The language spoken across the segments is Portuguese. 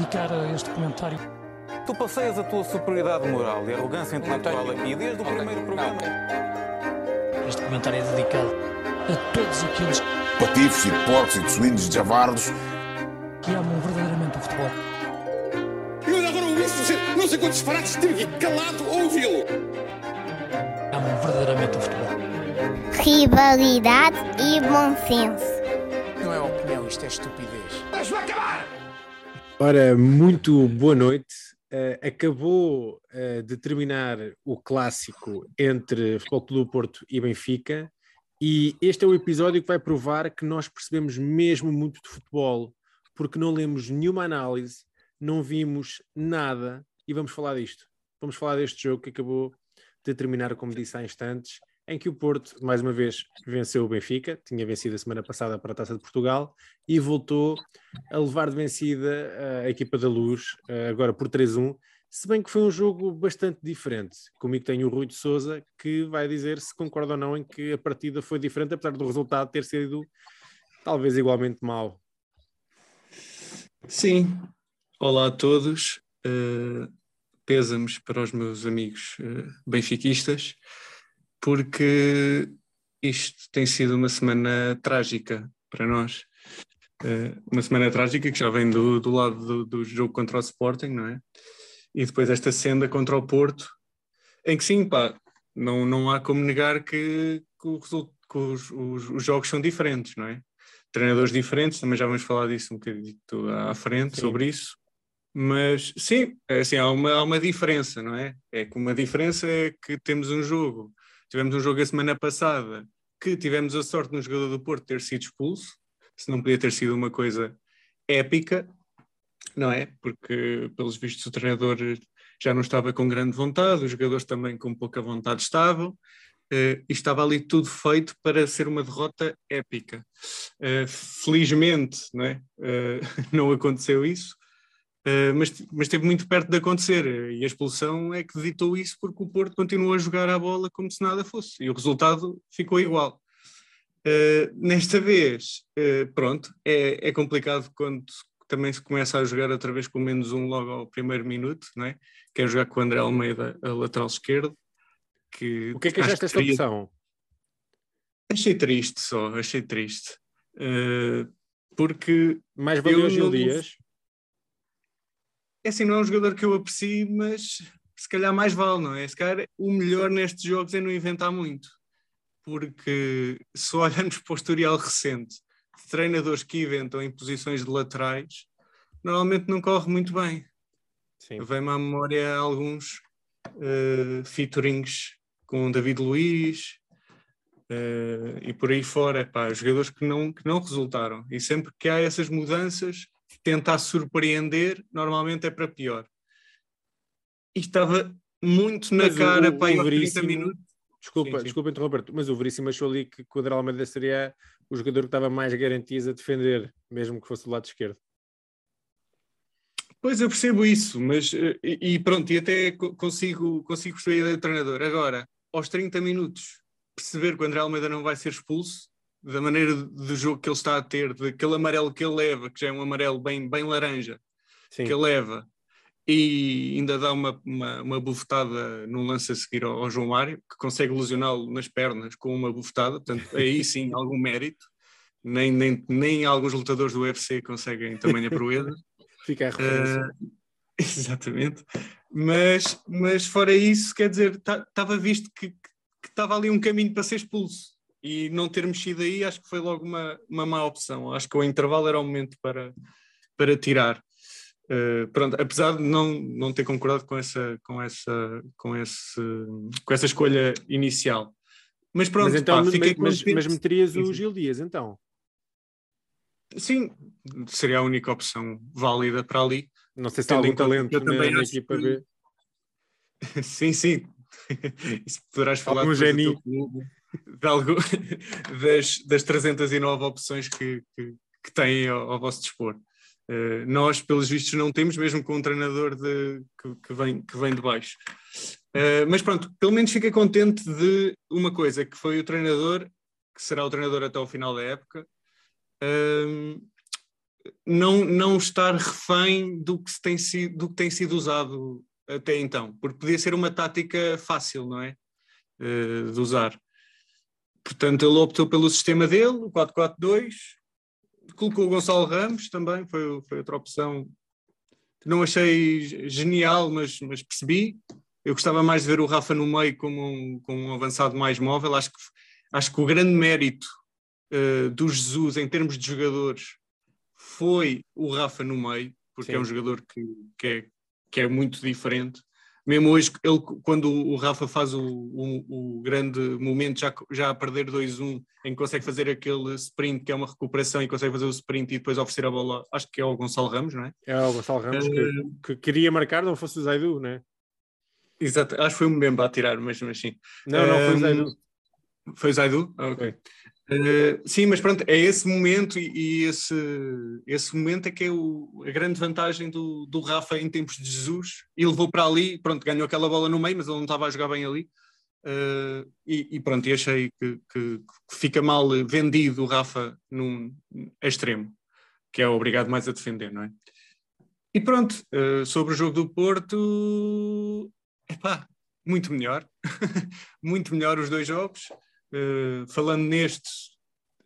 dedicar a este comentário. Tu passeias a tua superioridade moral e arrogância intelectual aqui desde o primeiro programa. Este comentário é dedicado a todos aqueles patifes e porcos e de suínos e javardos. que amam verdadeiramente o futebol. Eu agora ouvi-se dizer não sei quantos disparates, tive aqui calado ouvi-lo. Amam verdadeiramente o futebol. rivalidade e bom senso. Ora, muito boa noite. Eh, acabou eh, de terminar o clássico entre Futebol Clube do Porto e Benfica, e este é o episódio que vai provar que nós percebemos mesmo muito de futebol, porque não lemos nenhuma análise, não vimos nada, e vamos falar disto. Vamos falar deste jogo que acabou de terminar, como disse há instantes, em que o Porto, mais uma vez, venceu o Benfica, tinha vencido a semana passada para a Taça de Portugal, e voltou a levar de vencida eh, a equipa da Luz, eh, agora por 3-1, se bem que foi um jogo bastante diferente. Comigo tenho o Rui de Souza, que vai dizer se concorda ou não em que a partida foi diferente, apesar do resultado ter sido talvez igualmente mau. Sim, olá a todos. Uh, para os meus amigos uh, benfiquistas, porque isto tem sido uma semana trágica para nós. Uh, uma semana trágica que já vem do, do lado do, do jogo contra o Sporting, não é? E depois esta senda contra o Porto, em que sim, pá, não, não há como negar que, que, que os, os- os jogos são diferentes, não é? Treinadores diferentes, também já vamos falar disso um bocadinho à frente, Sim. sobre isso. Mas sim, é assim, há, uma, há uma diferença, não é? É que uma diferença é que temos um jogo. Tivemos um jogo a semana passada que tivemos a sorte no jogador do Porto ter sido expulso, se não podia ter sido uma coisa épica, não é? Porque, pelos vistos, o treinador já não estava com grande vontade, os jogadores também com pouca vontade estavam, eh, e estava ali tudo feito para ser uma derrota épica. Eh, felizmente, não, é? Eh, não aconteceu isso, eh, mas, mas esteve muito perto de acontecer, e a expulsão é que ditou isso porque o Porto continuou a jogar a bola como se nada fosse, e o resultado ficou igual. Uh, nesta vez, uh, pronto, é, é complicado quando também se começa a jogar outra vez com menos um logo ao primeiro minuto, não é? Quer jogar com o André Almeida a lateral esquerdo. Que O que é que achaste desta opção? Achei triste só, achei triste. Porque Mais valeu Eu Gil Dias? É assim, não é um jogador que eu aprecio, mas se calhar mais vale, não é? Se calhar o melhor nestes jogos é não inventar muito. Porque se olharmos para o historial recente de treinadores que inventam em posições de laterais, normalmente não corre muito bem. Vem-me à memória alguns uh, featurings com David Luiz uh, e por aí fora, pá, jogadores que não, que não resultaram. E sempre que há essas mudanças, tentar surpreender, normalmente é para pior. E estava muito na Mas cara o- para o aos 30 Veríssimo- minutos. Desculpa, Sim, sim. desculpa interromper mas o Veríssimo achou ali que o André Almeida seria o jogador que estava mais garantias a defender, mesmo que fosse do lado esquerdo. Pois eu percebo isso, mas eh, e, pronto, e até co- consigo, consigo perceber a ideia do treinador. Agora, aos 30 minutos, perceber que o André Almeida não vai ser expulso, da maneira do jogo que ele está a ter, daquele amarelo que ele leva, que já é um amarelo bem, bem laranja, Sim. que ele leva, e ainda dá uma, uma, uma bufetada no lance a seguir ao, ao João Mário, que consegue lesioná-lo nas pernas com uma bufetada, portanto, aí sim algum mérito. Nem, nem, nem alguns lutadores do UFC conseguem tamanha proeza. Fica a referência. Ah, exatamente. Mas, mas fora isso, quer dizer, estava visto que que estava ali um caminho para ser expulso. E não ter mexido aí, acho que foi logo uma, uma má opção. Acho que o intervalo era o momento para, para tirar. Uh, pronto, apesar de não, não ter concordado com essa, com, essa, com, esse, com essa escolha inicial. Mas pronto, mas então, pá, fiquei mas, contente. mas meterias o. Gil Dias, então? Sim, seria a única opção válida para ali. Não sei se há Tendo em algum talento eu na, também na acho equipa que- B. Sim, sim. Isso poderás falar Algum depois de algo, das, das 309 opções que, que, que têm ao, ao vosso dispor. Eh, nós, pelos vistos, não temos, mesmo com um treinador de, que, que vem, que vem de baixo. Eh, mas pronto, pelo menos fiquei contente de uma coisa, que foi o treinador, que será o treinador até ao final da época, ehm, não, não estar refém do que, tem sido, do que tem sido usado até então, porque podia ser uma tática fácil, não é? Uh, de usar. Portanto, ele optou pelo sistema dele, o 4-4-2, colocou o Gonçalo Ramos também, foi, foi outra opção que não achei genial, mas, mas percebi. Eu gostava mais de ver o Rafa no meio como um, como um avançado mais móvel. Acho que, acho que o grande mérito uh, do Jesus em termos de jogadores foi o Rafa no meio, porque Sim. é um jogador que, que, é, que é muito diferente. Mesmo hoje, ele, quando o Rafa faz o, o, o grande momento, já, já a perder 2-1, em que consegue fazer aquele sprint, que é uma recuperação, e consegue fazer o sprint e depois oferecer a bola, acho que é o Gonçalo Ramos, não é? É o Gonçalo Ramos que, eh, que, queria marcar, não fosse o Zaidu, não é? Exato, acho que foi o Mbemba a tirar, mas assim. Não, não, foi o Zaidu. Foi o Zaidu? Ah, ok. Uh, sim, mas pronto, é esse momento e, e, esse, esse momento é que é o, a grande vantagem do, do Rafa em tempos de Jesus. E levou para ali, pronto, ganhou aquela bola no meio, mas ele não estava a jogar bem ali. Uh, e, e, pronto, e achei que, que, que, fica mal vendido o Rafa num extremo, que é obrigado mais a defender, não é? E pronto, uh, sobre o jogo do Porto, epá, muito melhor, muito melhor os dois jogos. Uh, falando neste,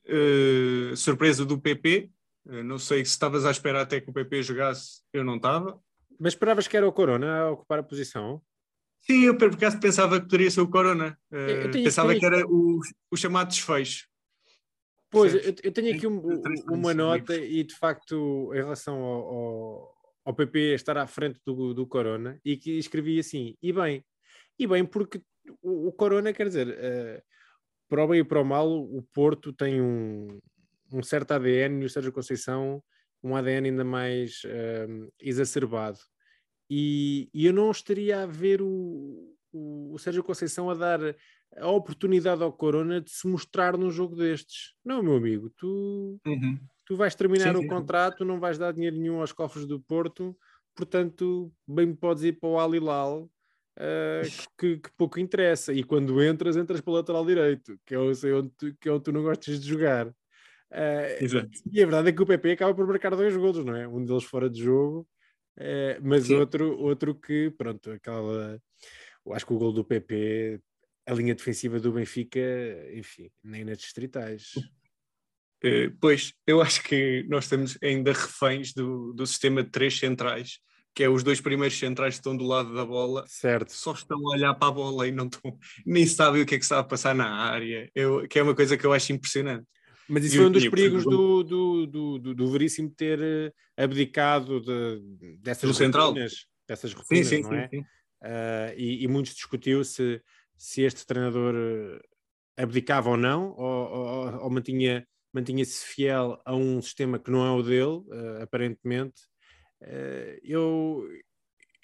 uh, surpresa do PP, uh, não sei se estavas à espera até que o PP jogasse, eu não estava. Mas esperavas que era o Corona a ocupar a posição? Sim, eu por acaso pensava que poderia ser o Corona. Eu tenho, pensava tenho... que era o, o chamado desfecho. Pois, eu, eu, tenho aqui um, uma nota e de facto, em relação ao, ao, ao PP estar à frente do, do Corona, e que escrevi assim, e bem, e bem, porque o, o Corona, quer dizer, uh, para o bem e para o mal, o Porto tem um, um certo ADN e o Sérgio Conceição um ADN ainda mais uh, exacerbado. E, e, eu não estaria a ver o, o, o, Sérgio Conceição a dar a oportunidade ao Corona de se mostrar num jogo destes. Não, meu amigo, tu, uhum. tu vais terminar sim, o sim. contrato, não vais dar dinheiro nenhum aos cofres do Porto, portanto, bem podes ir para o Alilal uh, que, que, pouco interessa. E quando entras, entras para o lateral direito, que é, onde tu, que é onde tu não gostas de jogar. Uh, Exato. E a verdade é que o PP acaba por marcar dois golos, não é? Um deles fora de jogo, uh, mas outro, outro que, pronto, aquela. Acho que o gol do PP, a linha defensiva do Benfica, enfim, nem nas distritais. Uh, pois, eu acho que nós estamos ainda reféns do, do sistema de três centrais que é os dois primeiros centrais que estão do lado da bola, certo. só estão a olhar para a bola e não estão, nem sabem o que é que está a passar na área, eu, que é uma coisa que eu acho impressionante. Mas isso e, foi um dos perigos do, do, do, do, do Veríssimo ter eh, abdicado de, dessas do central. dessas rotinas, sim, sim, não é? Sim. Uh, e, e muitos discutiu se, se este treinador eh, abdicava ou não, ou, ou, ou mantinha, mantinha-se fiel a um sistema que não é o dele, uh, aparentemente, eu,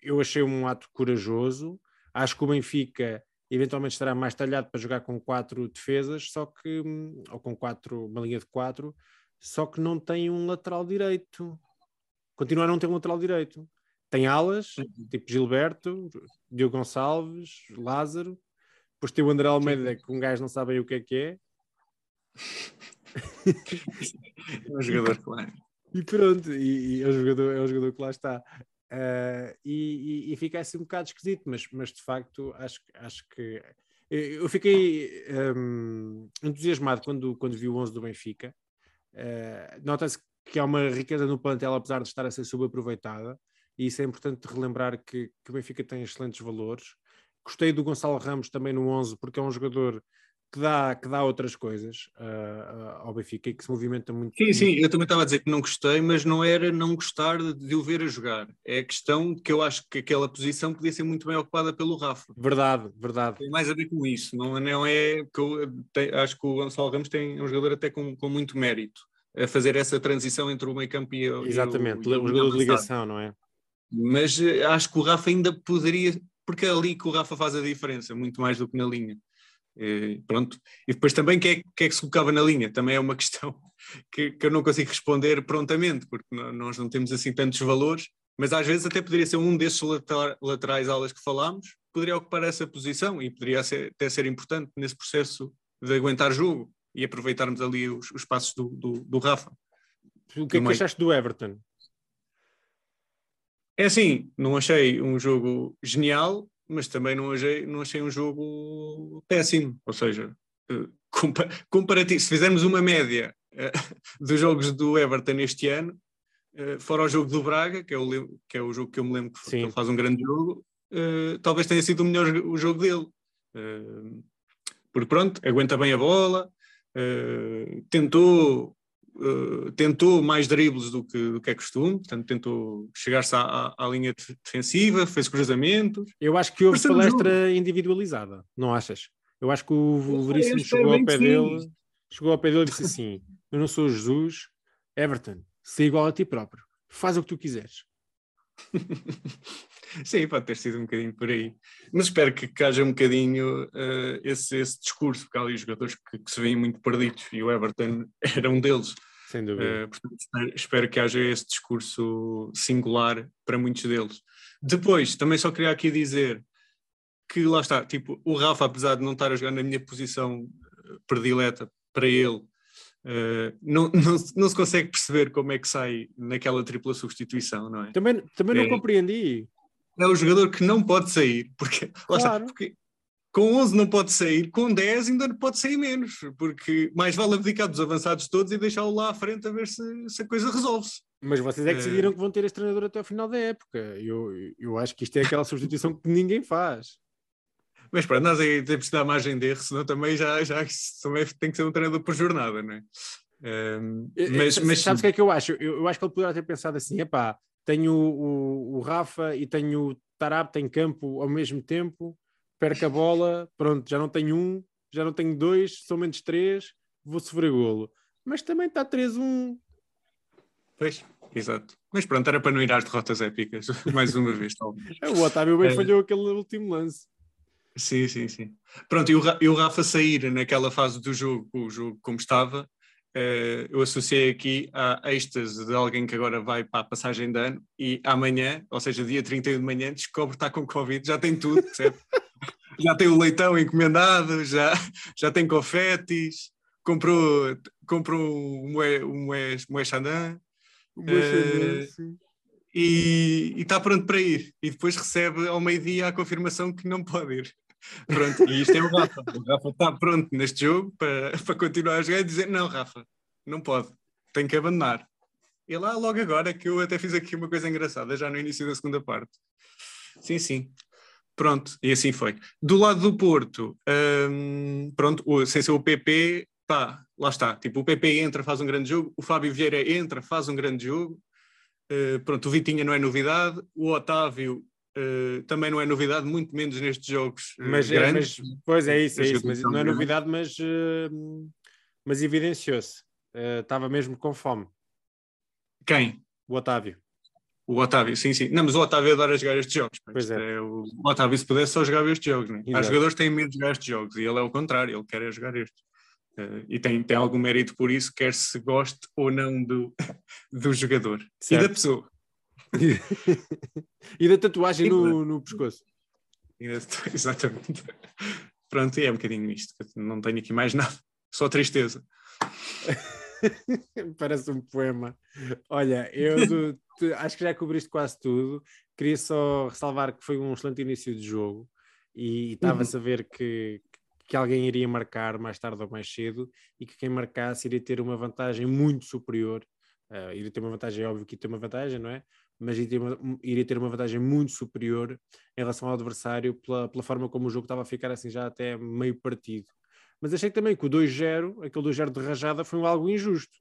eu achei um ato corajoso. Acho que o Benfica eventualmente estará mais talhado para jogar com quatro defesas, só que, hum, ou com quatro, uma linha de quatro, só que não tem um lateral direito. Continua a não ter um lateral direito. Tem alas, tipo Gilberto, Diogo Gonçalves, Lázaro. Depois tem o André Almeida, que um gajo não sabe o que é que é. É um jogador claro. E pronto, e, e, é, o jogador, é o jogador que lá está. Uh, e, e, e, fica assim um bocado esquisito, mas, mas de facto acho, acho que eu fiquei um, entusiasmado quando, quando vi o 11 do Benfica. Uh, Nota-se que há uma riqueza no plantel, apesar de estar a ser subaproveitada, e isso é importante relembrar que, que o Benfica tem excelentes valores. Gostei do Gonçalo Ramos também no 11, porque é um jogador que dá, que dá outras coisas uh, ao Benfica e que se movimenta muito. Sim, sim, eu também estava a dizer que não gostei, mas não era não gostar de o ver a jogar. É a questão que eu acho que aquela posição podia ser muito bem ocupada pelo Rafa. Verdade, verdade. Tem mais a ver com isso, não, não é que eu te, acho que o Gonçalo Ramos tem um jogador até com, com muito mérito a fazer essa transição entre o meio campo e o. Exatamente, e o, o, jogador de ligação, não é? Mas eh, acho que o Rafa ainda poderia, porque é ali que o Rafa faz a diferença, muito mais do que na linha. E, pronto. E depois também quem é, quem é, que se colocava na linha? Também é uma questão que, que eu não consigo responder prontamente, porque nós não temos assim tantos valores, mas às vezes até poderia ser um desses laterais aulas que falámos, poderia ocupar essa posição e poderia ser, até ser importante nesse processo de aguentar jogo e aproveitarmos ali os, os passos do, do, do Rafa. O que é que achaste do Everton? É assim, não achei um jogo genial, mas também não achei, não achei um jogo péssimo. Ou seja, eh, compa comparativo, se fizermos uma média eh, dos jogos do Everton este ano, eh, fora o jogo do Braga, que é o, que é o jogo que eu me lembro que, Sim. ele faz um grande jogo, talvez tenha sido o melhor o jogo dele. Porque pronto, aguenta bem a bola, tentou, eh, tentou mais dribles do que, do que é costume, portanto tentou chegar-se à, à- à linha def- defensiva, fez cruzamentos. Eu acho que houve palestra individualizada, não achas? Eu acho que o eu Veríssimo chegou ao bem pé sim. dele, chegou ao pé dele e disse assim: Eu não sou Jesus, Everton, sei igual a ti próprio, faz o que tu quiseres. Sim, pode ter sido um bocadinho por aí. Mas espero que, que haja um bocadinho eh, esse, esse discurso, porque há ali jogadores que, que se veem muito perdidos e o Everton era um deles. Sem dúvida. Eh, portanto, espero, espero que haja esse discurso singular para muitos deles. Depois, também só queria aqui dizer que lá está, tipo, o Rafa, apesar de não estar a jogar na minha posição eh, predileta para ele, eh, não, não, se- não se consegue perceber como é que sai naquela tripla substituição, não é? Também, também não é- compreendi. é o jogador que não pode sair, porque, lá está, Claro. porque com 11 não pode sair, com 10 ainda não pode sair menos, porque mais vale abdicar dos avançados todos e deixá-lo lá à frente a ver se, se a coisa resolve-se. Mas vocês é que Eh, decidiram que vão ter este treinador até ao final da época. Eu, eu acho que isto é aquela substituição que ninguém faz. Mas pronto, nós aí temos que dar margem de erro, senão também já, já também tem que ser um treinador por jornada, não é? Ehm, Eh, mas, eh, mas sabes o que é que eu acho? Eu, eu acho que ele poderá ter pensado assim: epá, tenho o, o, Rafa e tenho o Tarap em campo ao mesmo tempo, perco a bola, pronto, já não tenho um, já não tenho dois, são menos três, vou sofrer golo. Mas também está 3-1. Pois, exato. Mas pronto, era para não ir às derrotas épicas, mais uma vez, talvez. O Otávio bem Eh, falhou aquele último lance. Sim, sim, sim. Pronto, e o, Ra- e o Rafa sair naquela fase do jogo, o jogo como estava, eh, eu associei aqui à êxtase de alguém que agora vai para a passagem de ano e amanhã, ou seja, dia 31 de manhã, descobre que está com Covid, já tem tudo, já tem o leitão encomendado, já, já tem confetes, comprou, comprou um moé, um moé, moé Xandan, Eh, e está pronto para ir. E depois recebe ao meio-dia a confirmação que não pode ir. Pronto, e isto é o Rafa. O Rafa está pronto neste jogo para, para continuar a jogar e dizer: Não, Rafa, não pode, tem que abandonar. E lá, logo agora, que eu até fiz aqui uma coisa engraçada, já no início da segunda parte. Sim, sim. Pronto, e assim foi. Do lado do Porto, hum, pronto, sem ser o PP, pá, lá está. Tipo, o PP entra, faz um grande jogo, o Fábio Vieira entra, faz um grande jogo. Uh, pronto, o Vitinha não é novidade, o Otávio uh, também não é novidade, muito menos nestes jogos uh, Mas, é, grandes. mas- pois é isso, é isso. Mas não é novidade, mas, eh, mas evidenciou-se. Eh, Estava mesmo com fome. Quem? O Otávio. O Otávio, sim, sim. Não, mas o Otávio adora jogar estes jogos. Pois Isto é. o... Otávio, se pudesse, só jogava estes jogos. Né? Há jogadores que têm medo de jogar estes jogos e ele é o contrário, ele quer é jogar estes. Uh, e tem, tem algum mérito por isso, quer se goste ou não do, do jogador e Certo. da pessoa. e da tatuagem no, no pescoço. E Exatamente. Pronto, e é um bocadinho isto. Não tenho aqui mais nada, só tristeza. Parece um poema. Olha, eu do- te- acho que já cobriste quase tudo. Queria só ressalvar que foi um excelente início de jogo e estava-se a ver que, que alguém iria marcar mais tarde ou mais cedo e que quem marcasse iria ter uma vantagem muito superior. Ah, iria ter uma vantagem, é óbvio que ter uma vantagem, não é? Mas iria ter uma, iria ter uma vantagem muito superior em relação ao adversário pela, pela forma como o jogo estava a ficar assim já até meio partido. Mas achei também que o 2-0, aquele 2-0 de rajada, foi algo injusto.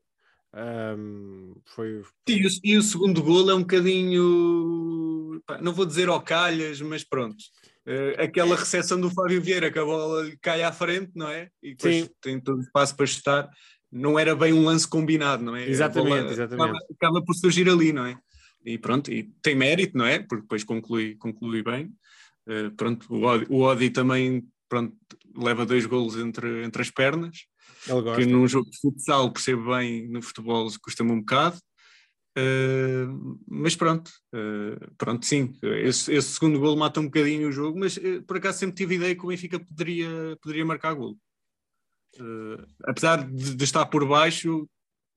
Ahm, foi. E o, e o segundo golo é um bocadinho, não vou dizer ao calhas, mas pronto. Eh, aquela recepção do Fábio Vieira, que a bola cai à frente, não é? E depois Sim. tem todo o espaço para chutar. Não era bem um lance combinado, não é? Exatamente, bola exatamente. Acaba, acaba por surgir ali, não é? E pronto, e tem mérito, não é? Porque depois conclui, conclui bem. Eh, pronto, o Odi, o Odi também pronto, leva dois golos entre, entre as pernas que num jogo de futsal percebo bem, no futebol custa-me um bocado. Uh, mas pronto, uh, pronto, sim, esse, esse segundo gol mata um bocadinho o jogo, mas uh, por acaso sempre tive ideia que o Benfica poderia, poderia marcar golo. Apesar de, de estar por baixo,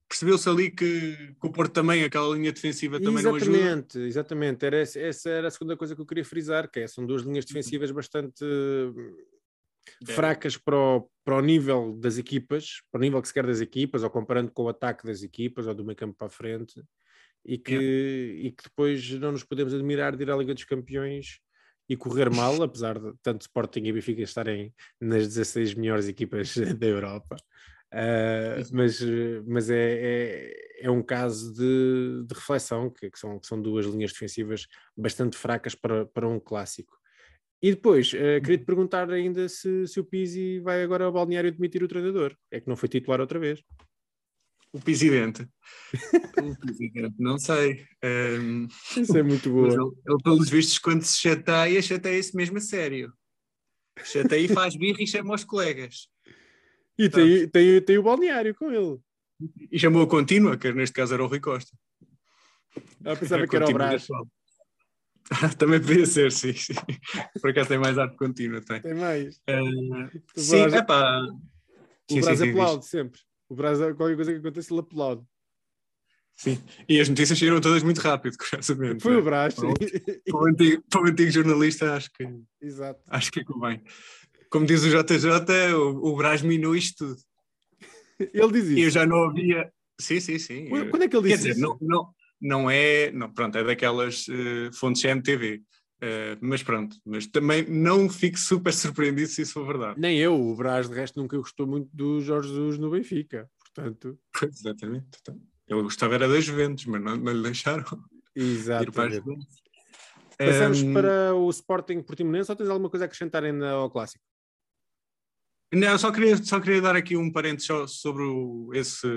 percebeu-se ali que, que o Porto também, aquela linha defensiva também não ajuda. Exatamente, exatamente. Era, essa- era a segunda coisa que eu queria frisar, que é, são duas linhas defensivas bastante É. fracas para o, para o nível das equipas, para o nível que se quer das equipas, ou comparando com o ataque das equipas, ou do meio campo para a frente, e que, e que depois não nos podemos admirar de ir à Liga dos Campeões e correr mal, apesar de tanto Sporting e Benfica estarem nas 16 melhores equipas da Europa. Uh, mas mas é, é, é um caso de, de reflexão, que, que são, que são duas linhas defensivas bastante fracas para, para um clássico. E depois, uh, queria te perguntar ainda se, se o Pizzi vai agora ao balneário demitir o treinador. É que não foi titular outra vez. O presidente. o presidente, não sei. Um, Isso é muito boa. ele, ele, pelos vistos, quando se chateia, chateia-se mesmo a sério. Chateia e faz birra e chama os colegas. E tem, tem, tem o balneário com ele. E chamou a contínua, que neste caso era o Rui Costa. Ah, pensava que era o Brás. Também podia ser, sim, sim. Por acaso tem mais arte contínua, tem. Tem mais. Uh, sim, Brás- epá. O Sim, Brás sim, aplaude sempre. O Brás, qualquer coisa que aconteça, ele aplaude. Sim. E as notícias saíram todas muito rápido, curiosamente. Foi o Brás. Para o- antigo, para o antigo jornalista, acho que, Exato. acho que convém. Como diz o JJ, o, o Brás minou isto tudo. Ele diz E eu isso. já não havia. Sim, sim, sim. Quando é que ele Quer disse dizer, isso? não, não, não é. Não, pronto, é daquelas eh, fontes CMTV. Eh, mas pronto, mas também não fico super surpreendido se isso for verdade. Nem eu, o Brás de resto nunca gostou muito do Jorge Jesus no Benfica. Portanto, Pois, Exatamente. Então, Ele gostava era das Juventus, mas não, não lhe deixaram ir para. Passamos Ehm, para o Sporting Portimonense ou tens alguma coisa a acrescentar ainda ao clássico? Não, só queria, só queria dar aqui um parênteses sobre o- esse,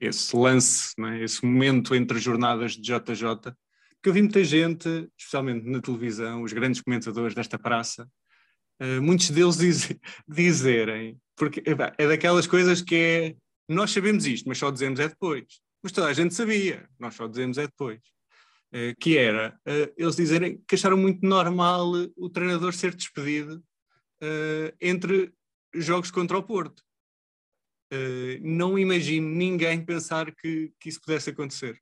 esse lance, não é? esse momento entre jornadas de JJ, que eu vi muita gente, especialmente na televisão, os grandes comentadores desta praça, eh, muitos deles diz- dizerem, porque é daquelas coisas que é, nós sabemos isto, mas só dizemos é depois. Mas toda a gente sabia, nós só dizemos é depois. Eh, que era, eh, eles dizerem que acharam muito normal o treinador ser despedido entre jogos contra o Porto. Não imagino ninguém pensar que, que isso pudesse acontecer.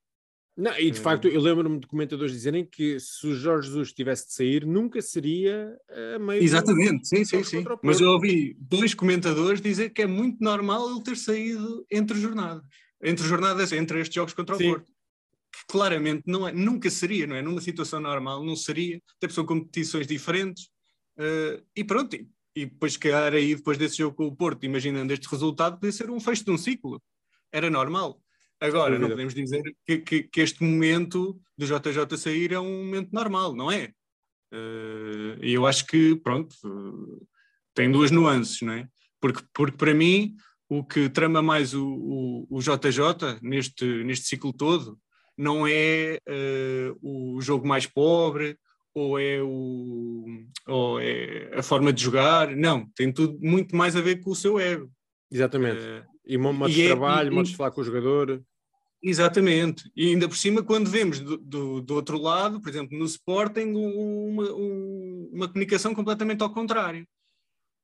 Não, e de Eh, facto, eu lembro-me de comentadores dizerem que se o Jorge Jesus tivesse de sair, nunca seria a meio do- Exatamente, sim, sim, sim. Mas eu ouvi dois comentadores dizer que é muito normal ele ter saído entre jornadas. Entre jornadas, entre estes jogos contra o Sim. Porto. Que claramente não é, nunca seria, não é? Numa situação normal, não seria. Até porque são competições diferentes. eh, e pronto, e, e depois, se calhar, aí depois desse jogo com o Porto, imaginando este resultado, podia ser um fecho de um ciclo. Era normal. Agora, não podemos dizer que, que- que este momento do JJ sair é um momento normal, não é? Eh, E eu acho que, pronto, eh, tem duas nuances, não é? Porque, porque para mim, o que trama mais o, o, o JJ neste, neste ciclo todo não é eh, o jogo mais pobre ou é, o, ou é a forma de jogar, não, tem tudo muito mais a ver com o seu ego. Exatamente. Eh, E mo- modos de é- trabalho, e- modos de falar com o jogador. Exatamente, e ainda por cima, quando vemos do, do, do outro lado, por exemplo, no Sporting, um- uma, um- uma comunicação completamente ao contrário.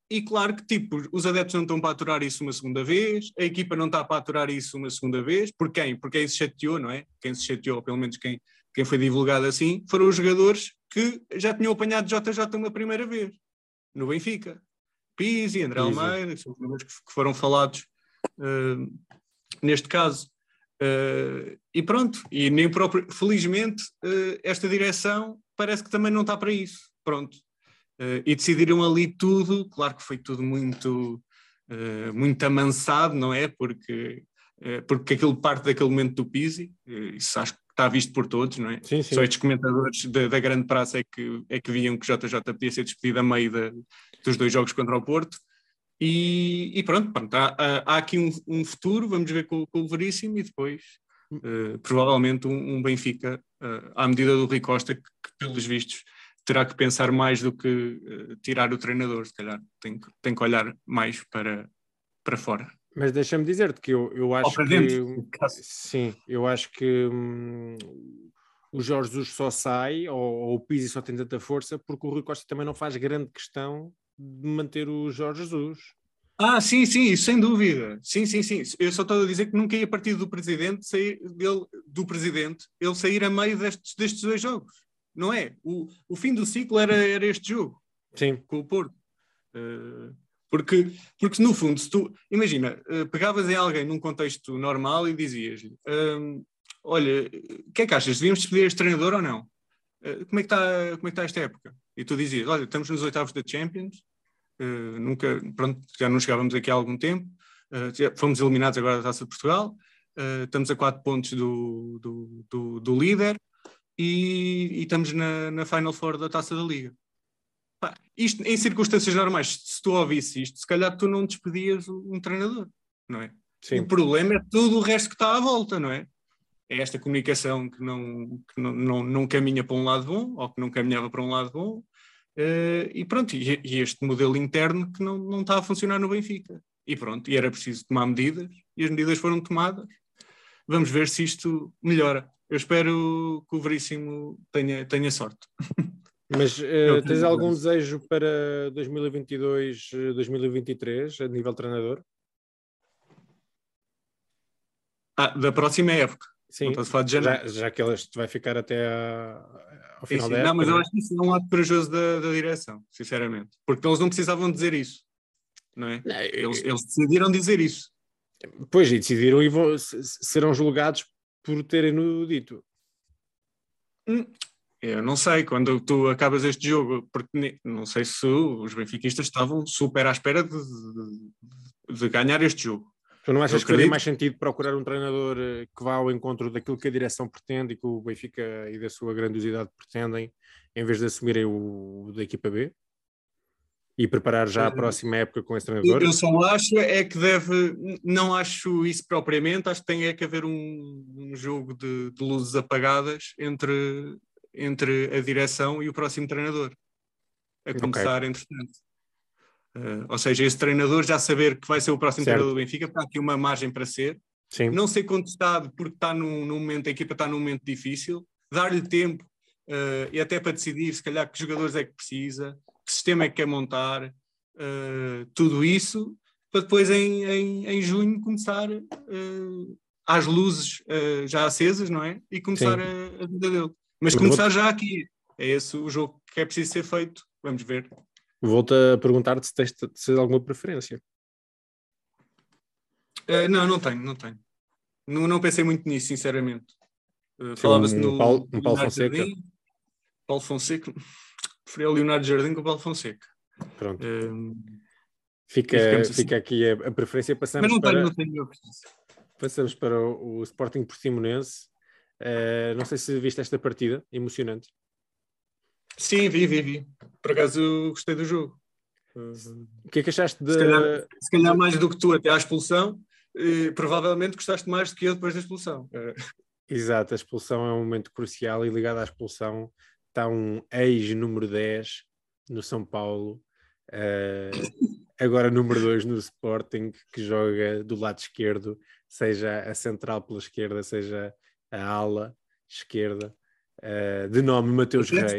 E claro que, tipo, os adeptos não estão para aturar isso uma segunda vez, a equipa não está para aturar isso uma segunda vez, por quem? Por quem se chateou, não é? Quem se chateou, ou pelo menos quem, quem foi divulgado assim, foram os jogadores que já tinham apanhado JJ uma primeira vez, no Benfica. Pizzi, André Pizzi. Almeida, que foram falados eh, neste caso. Eh, e pronto, e nem próprio, felizmente, eh, esta direção parece que também não está para isso. Pronto. Eh, e decidiram ali tudo, claro que foi tudo muito, muito amansado, não é? Porque, porque aquilo parte daquele momento do Pizzi, eh, isso acho que está visto por todos, não é? Sim, sim. Só estes comentadores da, da grande praça é que, é que viam que JJ podia ser despedido a meio da- dos dois jogos contra o Porto. E, e pronto, pronto, há, há- aqui um, um futuro, vamos ver com, com o Veríssimo e depois eh, provavelmente um, um Benfica eh, à medida do Rui Costa, que, que, pelos vistos terá que pensar mais do que eh, tirar o treinador, se calhar tem, que- tem que olhar mais para, para fora. Mas deixa-me dizer-te que eu, eu acho que. dentro. Sim, eu acho que hum, o Jorge Jesus só sai, ou, ou o Pizzi só tem tanta força, porque o Rui Costa também não faz grande questão de manter o Jorge Jesus. Ah, sim, sim, isso sem dúvida. Sim, sim, sim. Eu só estou a dizer que nunca ia partir do presidente sair dele, do presidente ele sair a meio destes, destes dois jogos. Não é? O, o fim do ciclo era, era este jogo Sim. com o Porto. Uh, porque, porque no fundo, se tu imagina, uh, pegavas em alguém num contexto normal e dizias-lhe: um, Olha, o que é que achas? Devíamos despedir este treinador ou não? Uh, como, é que está, como é que está esta época? E tu dizias: Olha, estamos nos oitavos da Champions, nunca, pronto, já não chegávamos aqui há algum tempo, fomos eliminados agora da Taça de Portugal, estamos a quatro pontos do, do, do, do líder e, e, estamos na, na Final Four da Taça da Liga. Pá, isto, em circunstâncias normais, se tu ouvisse isto, se calhar tu não despedias um treinador, não é? Sim. O problema é tudo o resto que está à volta, não é? É esta comunicação que não, que não, não, não caminha para um lado bom, ou que não caminhava para um lado bom, uh, e pronto, e, este modelo interno que não, não está a funcionar no Benfica. E pronto, e era preciso tomar medidas, e as medidas foram tomadas. Vamos ver se isto melhora. Eu espero que o Veríssimo tenha, tenha sorte. Mas uh, tens algum desejo para 2022, 2023 a nível treinador? Ah, da próxima época. Sim. Já, já que ela vai ficar até a, ao final sim, época. Não, mas eu né? acho que isso é um lado corajoso da, da direção, sinceramente. Porque eles não precisavam dizer isso. Não é? Não, eles, eles, decidiram dizer isso. Pois, e decidiram e vão, serão julgados por terem no dito. Hum, eu não sei, quando tu acabas este jogo, porque não sei se os benfiquistas estavam super à espera de, de, de ganhar este jogo. Tu não achas que faria mais sentido procurar um treinador eh, que vá ao encontro daquilo que a direção pretende e que o Benfica e da sua grandiosidade pretendem, em vez de assumirem o da equipa B? E preparar já a próxima época com esse treinador? Eu só acho é que deve, não acho isso propriamente, acho que tem é que haver um, um jogo de, de luzes apagadas entre entre a direção e o próximo treinador. A começar, okay. entretanto. Uh, ou seja, esse treinador já saber que vai ser o próximo certo. treinador do Benfica, está aqui uma margem para ser. Sim. Não ser contestado porque está num, num, momento, a equipa está num momento difícil, dar-lhe tempo uh, e até para decidir se calhar que jogadores é que precisa, que sistema é que quer montar, uh, tudo isso, para depois em, em, em junho começar às luzes já acesas, não é? E começar a, a vida dele. Mas começar já aqui. É esse o jogo que é preciso ser feito. Vamos ver. Volto a perguntar-te se tens, se tens alguma preferência. Uh, não, não tenho, não tenho. Não, não pensei muito nisso, sinceramente. Uh, Falava-se um, no. Paulo, um Paulo Fonseca. Jardim, Paulo Fonseca. Preferia o Leonardo Jardim com o Paulo Fonseca. Pronto. Uh, fica fica assim. aqui a, a, preferência. Passamos Mas não para, tenho, não tenho preferência. Passamos para o, o Sporting Portimonense. Uh, não sei se viste esta partida emocionante. Sim, vi, vi, vi. Por acaso gostei do jogo. O que é que achaste de. Se calhar, se calhar mais do que tu até à expulsão, eh, provavelmente gostaste mais do que eu depois da expulsão. Exato, a expulsão é um momento crucial e ligado à expulsão está um ex-número 10 no São Paulo, uh, agora número 2 no Sporting, que joga do lado esquerdo, seja a central pela esquerda, seja a ala esquerda, uh, de nome Mateus Reis.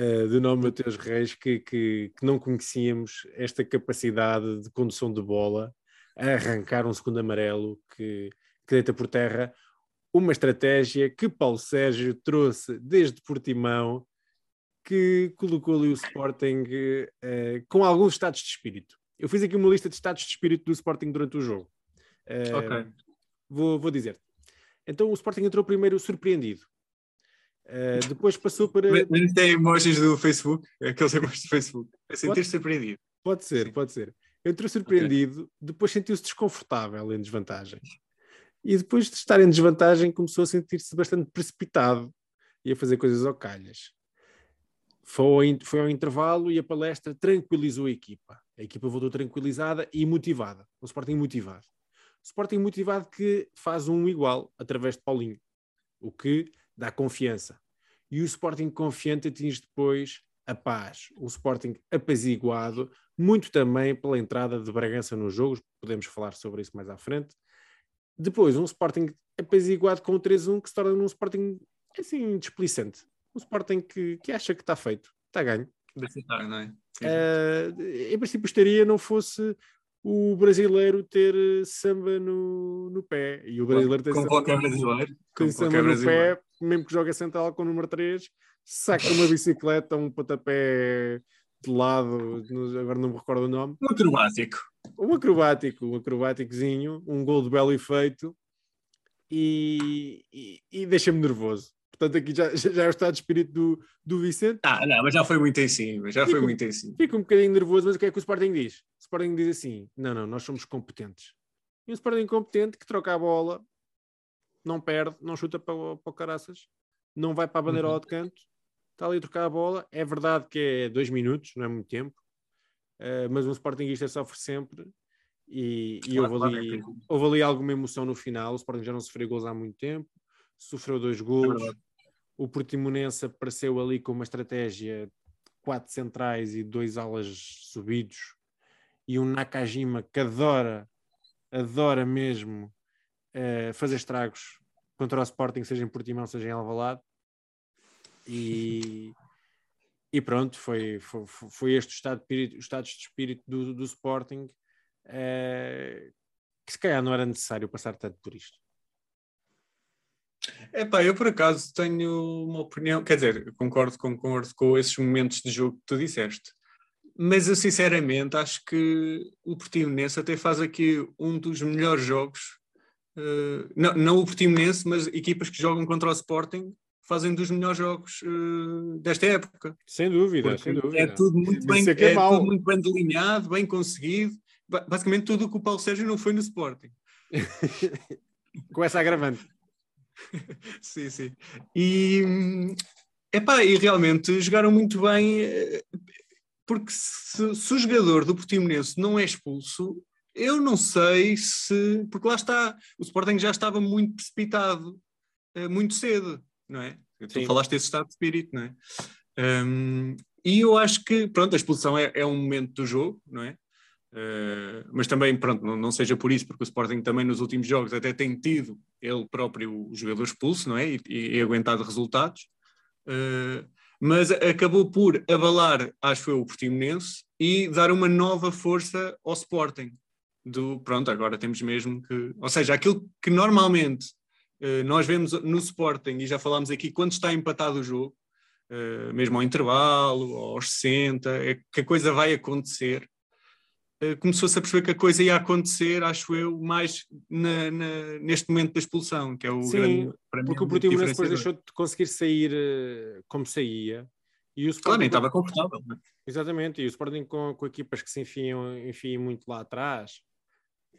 Uh, de nome Mateus Reis, que, que, que, não conhecíamos esta capacidade de condução de bola, a arrancar um segundo amarelo que, que deita por terra uma estratégia que Paulo Sérgio trouxe desde Portimão, que colocou ali o Sporting uh, com alguns estados de espírito. Eu fiz aqui uma lista de estados de espírito do Sporting durante o jogo. Uh, ok. Vou, vou dizer-te. Então o Sporting entrou primeiro surpreendido. Uh, depois passou para. Mas tem emojis do Facebook, aqueles emojis do Facebook. É sentir-se surpreendido. Pode ser, pode ser. Entrou surpreendido, okay. depois sentiu-se desconfortável em desvantagem. E depois de estar em desvantagem, começou a sentir-se bastante precipitado e a fazer coisas ao calhas. Foi, foi ao intervalo e a palestra tranquilizou a equipa. A equipa voltou tranquilizada e motivada. O Sporting motivado. Sporting motivado que faz um igual através de Paulinho, o que dá confiança. E o Sporting confiante atinge depois a paz. O Sporting apaziguado, muito também pela entrada de Bragança nos jogos, podemos falar sobre isso mais à frente. Depois, um Sporting apaziguado com o 3-1 que se torna um Sporting assim displicente. Um Sporting que, que acha que está feito, está ganho. Não é? Uh, em princípio estaria, não fosse o brasileiro ter eh, samba no, no pé. E o brasileiro tem Com samba, qualquer brasileiro. tem samba no pé, mesmo que joga central com o número 3, saca uma bicicleta, um pontapé de lado, agora não me recordo o nome, Um acrobático. um acrobático, um acrobáticozinho, um gol de belo efeito e, e, e deixa-me nervoso. Portanto, aqui já, já é o estado de espírito do, do Vicente. Ah, não, mas já foi muito em cima. Já foi Fico- muito em cima. Fico um bocadinho nervoso, mas o que é que o Sporting diz? O Sporting diz assim: não, não, nós somos competentes. E o Sporting competente que troca a bola, não perde, não chuta para, o- para o caraças, não vai para a bandeira Uhum. ao de canto, está ali a trocar a bola. É verdade que é dois minutos, não é muito tempo, eh, mas um Sportingista sofre sempre. E, e Claro, houve, claro, ali, é que- houve ali alguma emoção no final. O Sporting já não sofreu gols há muito tempo, sofreu dois É gols. o Portimonense apareceu ali com uma estratégia de quatro centrais e dois alas subidos e um Nakajima que adora, adora mesmo eh, fazer estragos contra o Sporting, seja em Portimão, seja em Alvalade. E, e pronto, foi, foi, foi este o estado de espírito, os estados de espírito do, do Sporting eh, que se calhar não era necessário passar tanto por isto. Epá, eu por acaso tenho uma opinião, quer dizer, concordo, concordo com esses momentos de jogo que tu disseste, mas eu sinceramente acho que o Portimonense até faz aqui um dos melhores jogos, eh, não, não o Portimonense, mas equipas que jogam contra o Sporting fazem dos melhores jogos eh, desta época. Sem dúvida, Porque sem dúvida. É tudo muito bem, é é é tudo muito bem delineado, bem conseguido. Ba- Basicamente tudo o que o Paulo Sérgio não foi no Sporting. Com essa agravante. sim, sim. E, epá, e realmente jogaram muito bem, eh, porque se, se o jogador do Portimonense não é expulso, eu não sei se. Porque lá está, o Sporting já estava muito precipitado, eh, muito cedo, não é? Tu Sim. falaste desse estado de espírito, não é? Hum, e eu acho que, pronto, a expulsão é, é um momento do jogo, não é? Uh, mas também, pronto, não, não seja por isso, porque o Sporting também nos últimos jogos até tem tido ele próprio o jogador expulso, não é? E, e- e aguentado resultados. Uh, mas acabou por abalar, acho eu, o Portimonense e dar uma nova força ao Sporting. Do, pronto, agora temos mesmo que. Ou seja, aquilo que normalmente uh, nós vemos no Sporting, e já falámos aqui, quando está empatado o jogo, mesmo ao intervalo, aos 60, é que a coisa vai acontecer começou-se a perceber que a coisa ia acontecer, acho eu, mais na- na- neste momento da expulsão, que é o Sim, grande. para mim, Porque é o Portimonense depois deixou de conseguir sair eh, como saía. E o Sporting, Claro, nem estava confortável. não é? Exatamente, e o Sporting com, com equipas que se enfiam, enfiam muito lá atrás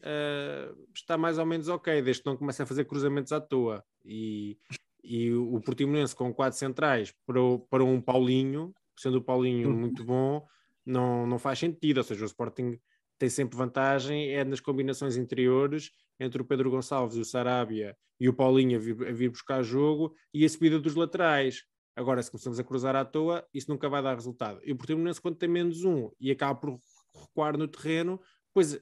eh, está mais ou menos ok, desde que não comece a fazer cruzamentos à toa. E, e o Portimonense com quatro centrais para, o- para um Paulinho, sendo o Paulinho Uhum. muito bom, não, não faz sentido. Ou seja, o Sporting tem sempre vantagem é nas combinações interiores entre o Pedro Gonçalves e o Sarabia e o Paulinho a vir, a vir buscar jogo e a subida dos laterais. Agora, se começamos a cruzar à toa, isso nunca vai dar resultado. E o Portimonense, quando tem menos um e acaba por recuar no terreno, pois,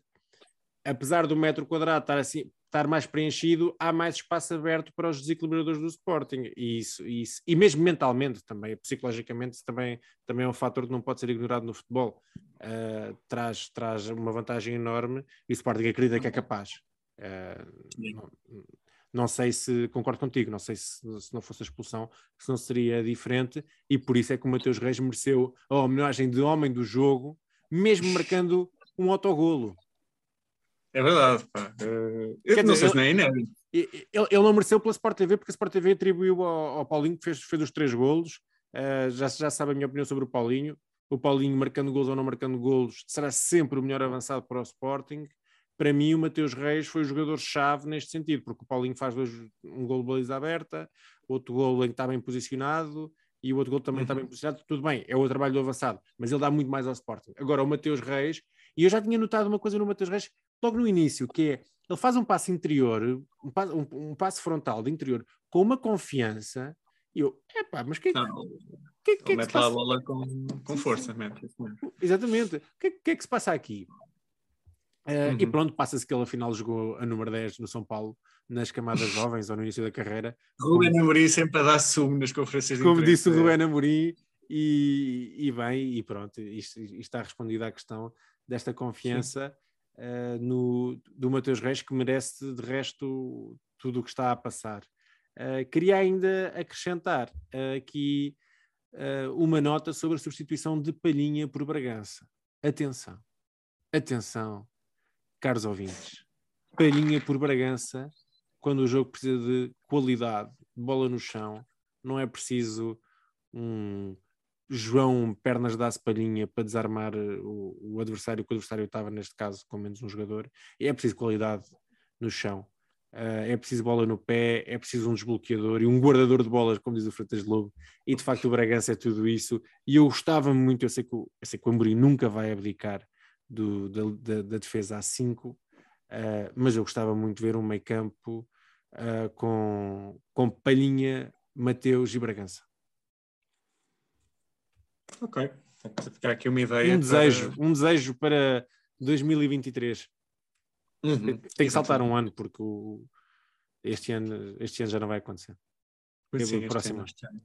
apesar do metro quadrado estar, assim, estar mais preenchido, há mais espaço aberto para os desequilibradores do Sporting. E, isso, isso, e mesmo mentalmente também, psicologicamente, também, também é um fator que não pode ser ignorado no futebol. Uh, traz, traz uma vantagem enorme e o Sporting acredita que é capaz. Uh, não, não sei se concordo contigo, não sei se, se não fosse a expulsão, se não seria diferente, e por isso é que o Mateus Reis mereceu a homenagem de homem do jogo, mesmo marcando um autogolo. É verdade, pá. Eh, eu Quer não dizer, sei se não é Ele, ele não mereceu pela Sport TV, porque a Sport TV atribuiu ao, ao Paulinho, que fez, fez os três golos. Uh, já, já sabe a minha opinião sobre o Paulinho. O Paulinho, marcando golos ou não marcando golos, será sempre o melhor avançado para o Sporting. Para mim, o Mateus Reis foi o jogador-chave neste sentido, porque o Paulinho faz dois, um gol de baliza aberta, outro gol em que está bem posicionado e o outro gol também está bem posicionado. Tudo bem, é o trabalho do avançado, mas ele dá muito mais ao Sporting. Agora, o Mateus Reis, e eu já tinha notado uma coisa no Mateus Reis logo no início, que é ele faz um passo interior, um passo, um, um passo frontal de interior com uma confiança. E eu, epá, mas que, Não, que, que, que é que mete se lá a passa? bola com, com força, mesmo. Exatamente. O que, que é que se passa aqui? Uh, E Uhum. pronto, passa-se que ele afinal jogou a número 10 no São Paulo, nas camadas jovens ou no início da carreira. Ruben Amorim sempre a dar sumo nas conferências de Como disse o Rubén Amorim, e, e bem, e pronto, isto, isto está respondido à questão desta confiança uh, no, do Mateus Reis, que merece de resto tudo o que está a passar. Uh, queria ainda acrescentar uh, aqui uma nota sobre a substituição de Palhinha por Bragança. Atenção, atenção, caros ouvintes. Palhinha por Bragança, quando o jogo precisa de qualidade, de bola no chão, não é preciso um João pernas da palhinha para desarmar eh, o, o, adversário, que o adversário estava neste caso com menos um jogador. É preciso qualidade no chão. Uh, é preciso bola no pé, é preciso um desbloqueador e um guardador de bolas, como diz o Freitas Lobo, e de facto o Bragança é tudo isso. E eu gostava muito, eu sei que o, eu sei que o Amorim nunca vai abdicar do, da, da, da, defesa a 5, uh, mas eu gostava muito de ver um meio campo uh, com, com Palhinha, Mateus e Bragança. Ok, ficar aqui uma ideia. Um desejo, para... um desejo para 2023. Uhum, tem, que saltar um ano porque o, este, ano, este ano já não vai acontecer. Pois sim, próximo. Este ano.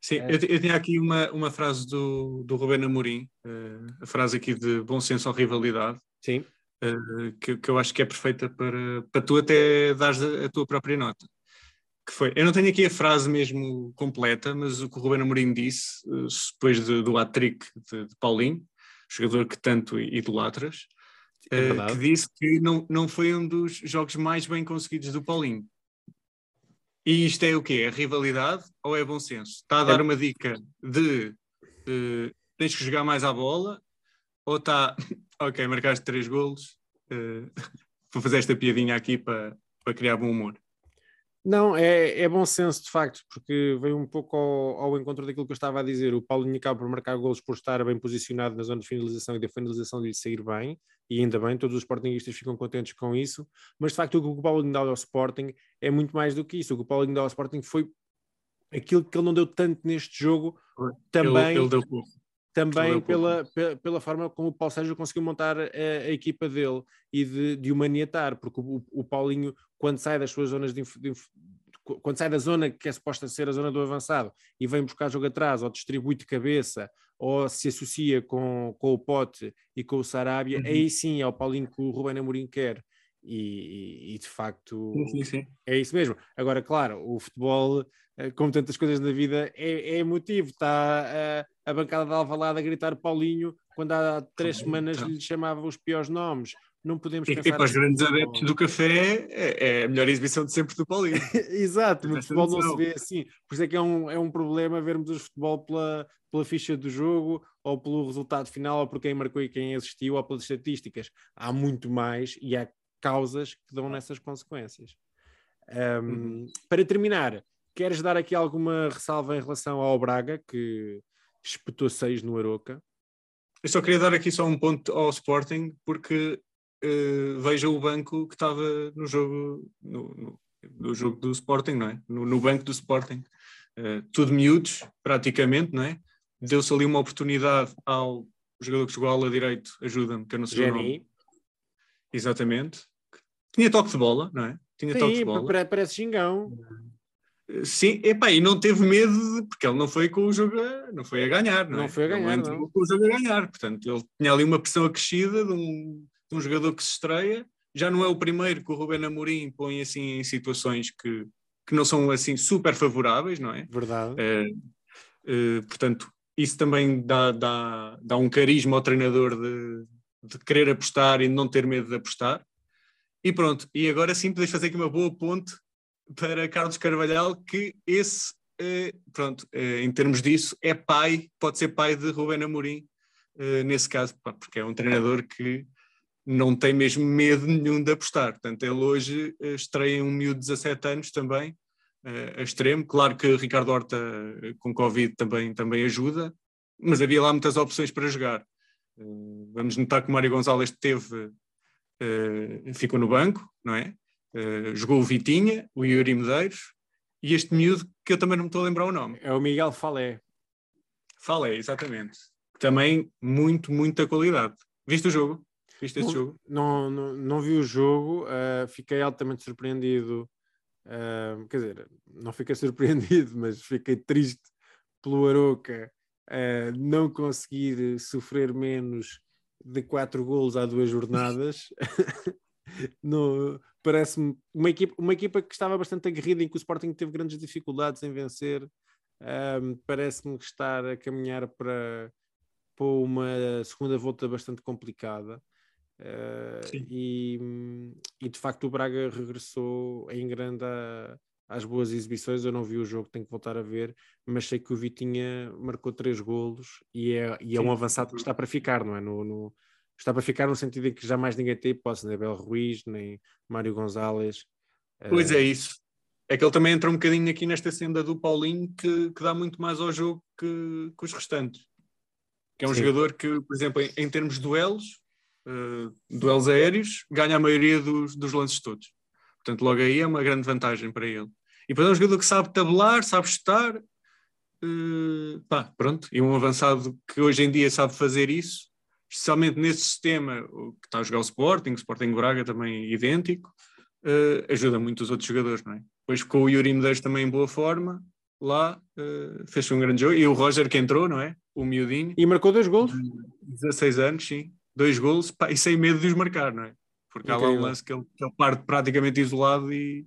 Sim, é. eu, eu, tinha aqui uma, uma frase do, do Rubén Amorim, uh, a frase aqui de bom senso ou rivalidade. Sim. Uh, que, que eu acho que é perfeita para, para tu até dares a, a tua própria nota que foi, eu não tenho aqui a frase mesmo completa, mas o que o Ruben Amorim disse, eh, depois de, do hat-trick de, de, Paulinho, jogador que tanto idolatras, é uh, que disse que não, não foi um dos jogos mais bem conseguidos do Paulinho. E isto é o quê? É rivalidade ou é bom senso? Está a dar é. uma dica de uh, tens que jogar mais à bola ou está, ok, marcaste três golos, uh, vou fazer esta piadinha aqui para, para criar bom humor. Não, é, é bom senso de facto, porque veio um pouco ao, ao, encontro daquilo que eu estava a dizer. O Paulinho acaba por marcar golos por estar bem posicionado na zona de finalização e da finalização de lhe sair bem, e ainda bem, todos os Sportingistas ficam contentes com isso. Mas de facto, o que o Paulinho dá ao Sporting é muito mais do que isso. O que o Paulinho dá ao Sporting foi aquilo que ele não deu tanto neste jogo, também. Ele, ele também pela, pela forma como o Paulo Sérgio conseguiu montar a, a equipa dele e de, de o maniatar, porque o, o, Paulinho, quando sai das suas zonas de, de, quando sai da zona que é suposta ser a zona do avançado e vem buscar jogo atrás, ou distribui de cabeça, ou se associa com, com o Pote e com o Sarabia, uhum. aí sim é o Paulinho que o Rubén Amorim quer. E, e, de facto sim, sim. é isso mesmo. Agora, claro, o futebol, eh, como tantas coisas na vida, é, é emotivo. Está a, a bancada de Alvalade a gritar Paulinho quando há três semanas então. lhe chamava os piores nomes. Não podemos e, pensar... E para os grandes adeptos do café é, é, a melhor exibição de sempre do Paulinho. Exato, no futebol não se vê assim. Por isso é que é um, é um problema vermos o futebol pela, pela ficha do jogo ou pelo resultado final ou por quem marcou e quem assistiu ou pelas estatísticas. Há muito mais e há causas que dão nessas consequências. Um, uhum. Para terminar, queres dar aqui alguma ressalva em relação ao Braga, que espetou seis no Aroca? Eu só queria dar aqui só um ponto ao Sporting, porque uh, veja o banco que estava no jogo, no, no, no, jogo do Sporting, não é? No, no banco do Sporting. Uh, tudo miúdos, praticamente, não é? Deu-se ali uma oportunidade ao jogador que jogou ala direito, ajuda-me, que eu não sei o nome. Exatamente. Tinha toque de bola, não é? Tinha Sim, toque de bola. parece xingão. Sim, epá, e não teve medo, porque ele não foi com o jogo, a, não foi a ganhar, não, não é? foi a ganhar, não, não. com o jogo a ganhar, portanto, ele tinha ali uma pressão acrescida de um, de um jogador que se estreia, já não é o primeiro que o Rubén Amorim põe assim em situações que, que não são assim super favoráveis, não é? Verdade. É, é, portanto, isso também dá, dá, dá um carisma ao treinador de, de querer apostar e de não ter medo de apostar. E pronto, e agora sim podes fazer aqui uma boa ponte para Carlos Carvalhal, que esse, eh, pronto, eh, em termos disso, é pai, pode ser pai de Rubén Amorim, eh, nesse caso, porque é um treinador que não tem mesmo medo nenhum de apostar. Portanto, ele hoje estreia um miúdo de 17 anos também, a extremo. Claro que Ricardo Horta com Covid também, também ajuda, mas havia lá muitas opções para jogar. Vamos notar que o Mário Gonzalez teve ficou no banco, não é? Jogou o Vitinha, o Yuri Medeiros e este miúdo que eu também não me estou a lembrar o nome. É o Miguel Falé. Falé, exatamente. Também muito, muita qualidade. Viste o jogo? Viste este não, jogo? Não, não, não vi o jogo, uh, fiquei altamente surpreendido. Uh, quer dizer, não fiquei surpreendido, mas fiquei triste pelo Aroca uh, não conseguir sofrer menos de quatro golos há duas jornadas. parece-me uma equipa, uma equipa que estava bastante aguerrida em que o Sporting teve grandes dificuldades em vencer. Um, parece-me estar a caminhar para, para uma segunda volta bastante complicada. Uh, e, e, de facto o Braga regressou em grande a, às boas exibições. Eu não vi o jogo, tenho que voltar a ver, mas sei que o Vitinha marcou três golos e é, e é um avançado que está para ficar, não é? No, no, está para ficar no sentido em que jamais ninguém tem hipótese, nem Abel Ruiz, nem Mário Gonzalez. Pois é, isso. É que ele também entra um bocadinho aqui nesta senda do Paulinho que, que dá muito mais ao jogo que, que os restantes. Que é um Sim. jogador que, por exemplo, em, em termos de duelos, uh, duelos aéreos, ganha a maioria dos, dos lances todos. Portanto, logo aí é uma grande vantagem para ele. E depois é um jogador que sabe tabelar, sabe chutar, uh, pá, pronto. E um avançado que hoje em dia sabe fazer isso, especialmente nesse sistema que está a jogar o Sporting, o Sporting Braga também idêntico, uh, ajuda muito os outros jogadores, não é? Depois com o Yuri Medeiros também em boa forma, lá uh, fez um grande jogo. E o Roger que entrou, não é? O miudinho. E marcou dois gols. 16 anos, sim. Dois gols, pá, e sem medo de os marcar, não é? Porque há lá um lance que ele, que ele parte praticamente isolado e,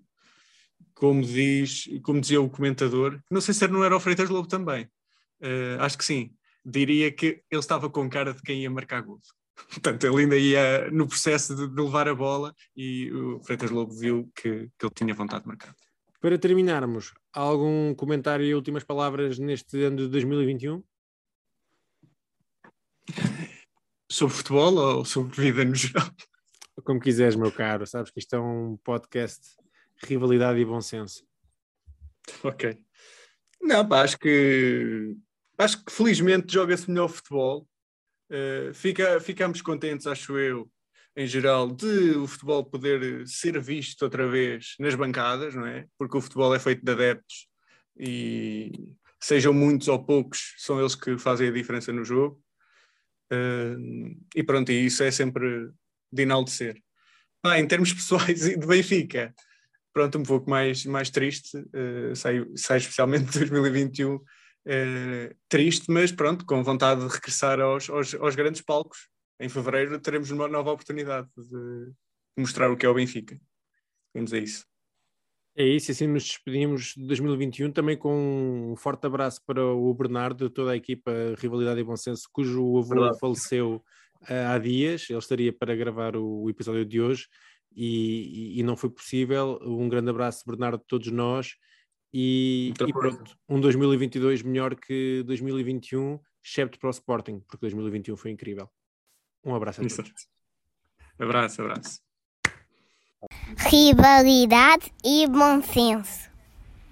como, diz, como dizia o comentador, não sei se não era o Freitas Lobo também, uh, acho que sim, diria que ele estava com cara de quem ia marcar gol. Portanto, ele ainda ia no processo de, de, levar a bola e o Freitas Lobo viu que, que ele tinha vontade de marcar. Para terminarmos, algum comentário e últimas palavras neste ano de 2021? Sobre futebol ou sobre vida no geral? Como quiseres, meu caro. Sabes que isto é um podcast rivalidade e bom senso. Ok. Não, pá, acho que acho que felizmente joga-se melhor futebol. Uh, fica, ficamos contentes, acho eu, em geral, de o futebol poder ser visto outra vez nas bancadas, não é? Porque o futebol é feito de adeptos e sejam muitos ou poucos, são eles que fazem a diferença no jogo. Uh, e pronto, e isso é sempre de enaltecer. Ah, em termos pessoais de Benfica, pronto, um pouco mais, mais triste, uh, sai, sai especialmente de 2021 uh, triste, mas pronto, com vontade de regressar aos, aos, aos, grandes palcos. Em fevereiro teremos uma nova oportunidade de mostrar o que é o Benfica. Vamos a isso. É isso, e assim nos despedimos de 2021 também com um forte abraço para o Bernardo, toda a equipa Rivalidade e Bom Senso, cujo avô Verdade. faleceu há dias, ele estaria para gravar o episódio de hoje e, e não foi possível. Um grande abraço, Bernardo, de todos nós. E, e pronto, um 2022 melhor que 2021, excepto para o Sporting, porque 2021 foi incrível. Um abraço a todos. Abraço, abraço. Rivalidade e bom senso.